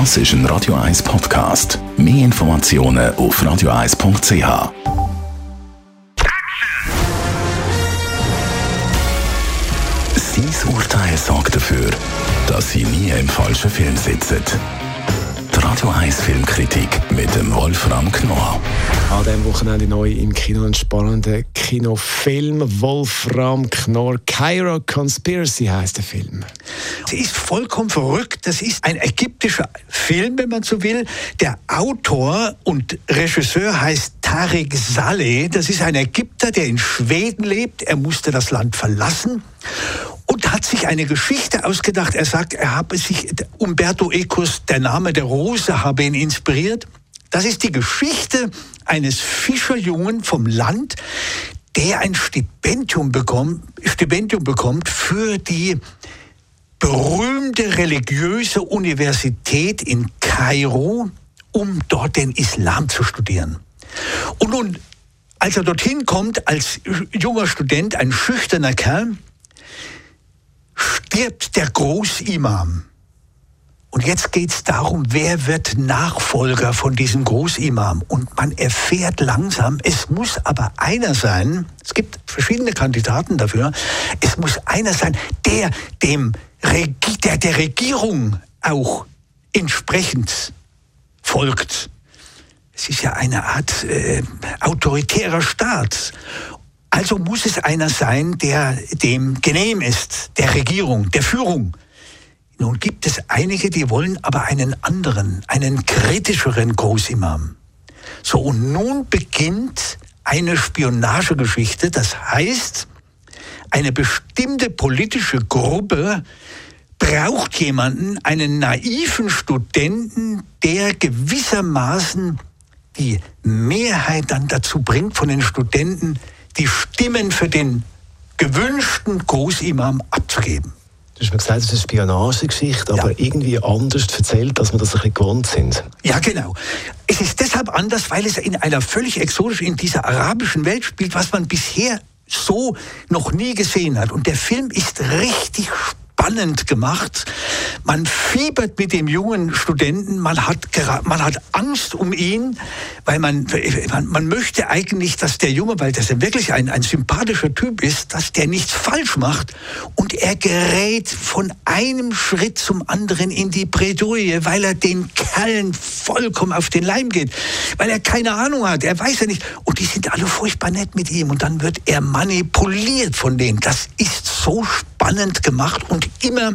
Das ist ein Radio 1 Podcast. Mehr Informationen auf radio1.ch. Sein Urteil sorgt dafür, dass Sie nie im falschen Film sitzen. Die Radio 1 Filmkritik mit dem Wolfram Knorr. An diesem Wochenende neu im Kino ein spannender Kinofilm. Wolfram Knorr. Cairo Conspiracy heißt der Film. Es ist vollkommen verrückt. Das ist ein ägyptischer Film, wenn man so will. Der Autor und Regisseur heißt Tarek Saleh. Das ist ein Ägypter, der in Schweden lebt. Er musste das Land verlassen und hat sich eine Geschichte ausgedacht. Er sagt, er habe sich, Umberto Ecos, der Name der Rose, habe ihn inspiriert. Das ist die Geschichte eines Fischerjungen vom Land, der ein Stipendium bekommt, Stipendium bekommt für die berühmte religiöse Universität in Kairo, um dort den Islam zu studieren. Und nun, als er dorthin kommt, als junger Student, ein schüchterner Kerl, stirbt der Großimam. Und jetzt geht es darum, wer wird Nachfolger von diesem Großimam. Und man erfährt langsam, es muss aber einer sein, es gibt verschiedene Kandidaten dafür, es muss einer sein, der dem der, der Regierung auch entsprechend folgt. Es ist ja eine Art äh, autoritärer Staat. Also muss es einer sein, der dem genehm ist, der Regierung, der Führung. Nun gibt es einige, die wollen aber einen anderen, einen kritischeren Großimam. So, und nun beginnt eine Spionagegeschichte. Das heißt, eine bestimmte politische Gruppe braucht jemanden, einen naiven Studenten, der gewissermaßen die Mehrheit dann dazu bringt von den Studenten, die Stimmen für den gewünschten Großimam abzugeben. Du hast mir gesagt, es ist eine Spionagegeschichte, aber ja. irgendwie anders erzählt, dass wir das ein bisschen gewohnt sind. Ja, genau. Es ist deshalb anders, weil es in einer völlig exotischen, in dieser arabischen Welt spielt, was man bisher so noch nie gesehen hat. Und der Film ist richtig spannend spannend gemacht. Man fiebert mit dem jungen Studenten, man hat, man hat Angst um ihn, weil man, man, man möchte eigentlich, dass der Junge, weil das ja wirklich ein, ein sympathischer Typ ist, dass der nichts falsch macht. Und er gerät von einem Schritt zum anderen in die Bredouille, weil er den Kerlen vollkommen auf den Leim geht, weil er keine Ahnung hat, er weiß ja nicht. Und die sind alle furchtbar nett mit ihm und dann wird er manipuliert von denen. Das ist so spannend gemacht und immer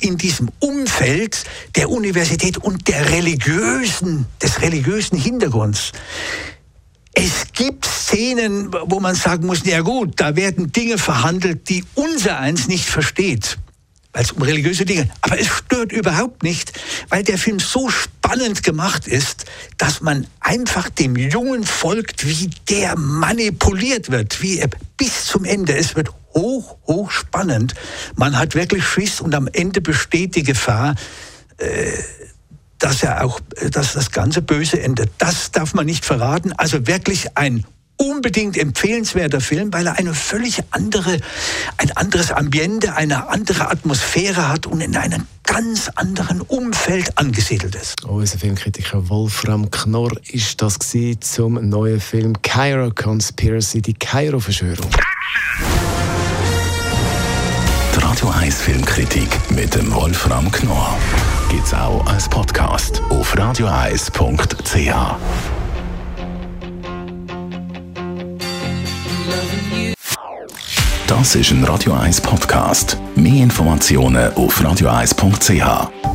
in diesem Umfeld der Universität und der religiösen, des religiösen Hintergrunds. Es gibt Szenen, wo man sagen muss, ja gut, da werden Dinge verhandelt, die unser eins nicht versteht weil es um religiöse Dinge, aber es stört überhaupt nicht, weil der Film so spannend gemacht ist, dass man einfach dem Jungen folgt, wie der manipuliert wird, wie er bis zum Ende. Es wird hoch, hoch spannend. Man hat wirklich Schiss und am Ende besteht die Gefahr, äh, dass er auch, dass das ganze Böse endet. Das darf man nicht verraten. Also wirklich ein unbedingt empfehlenswerter Film, weil er eine völlig andere, ein anderes Ambiente, eine andere Atmosphäre hat und in einem ganz anderen Umfeld angesiedelt ist. Oh, unser Filmkritiker Wolfram Knorr ist das zum neuen Film Cairo Conspiracy, die Cairo-Verschwörung. Radio 1 Filmkritik mit dem Wolfram Knorr gibt es auch als Podcast auf radioeis.ch. Das ist ein Radio 1 Podcast. Mehr Informationen auf radioeis.ch.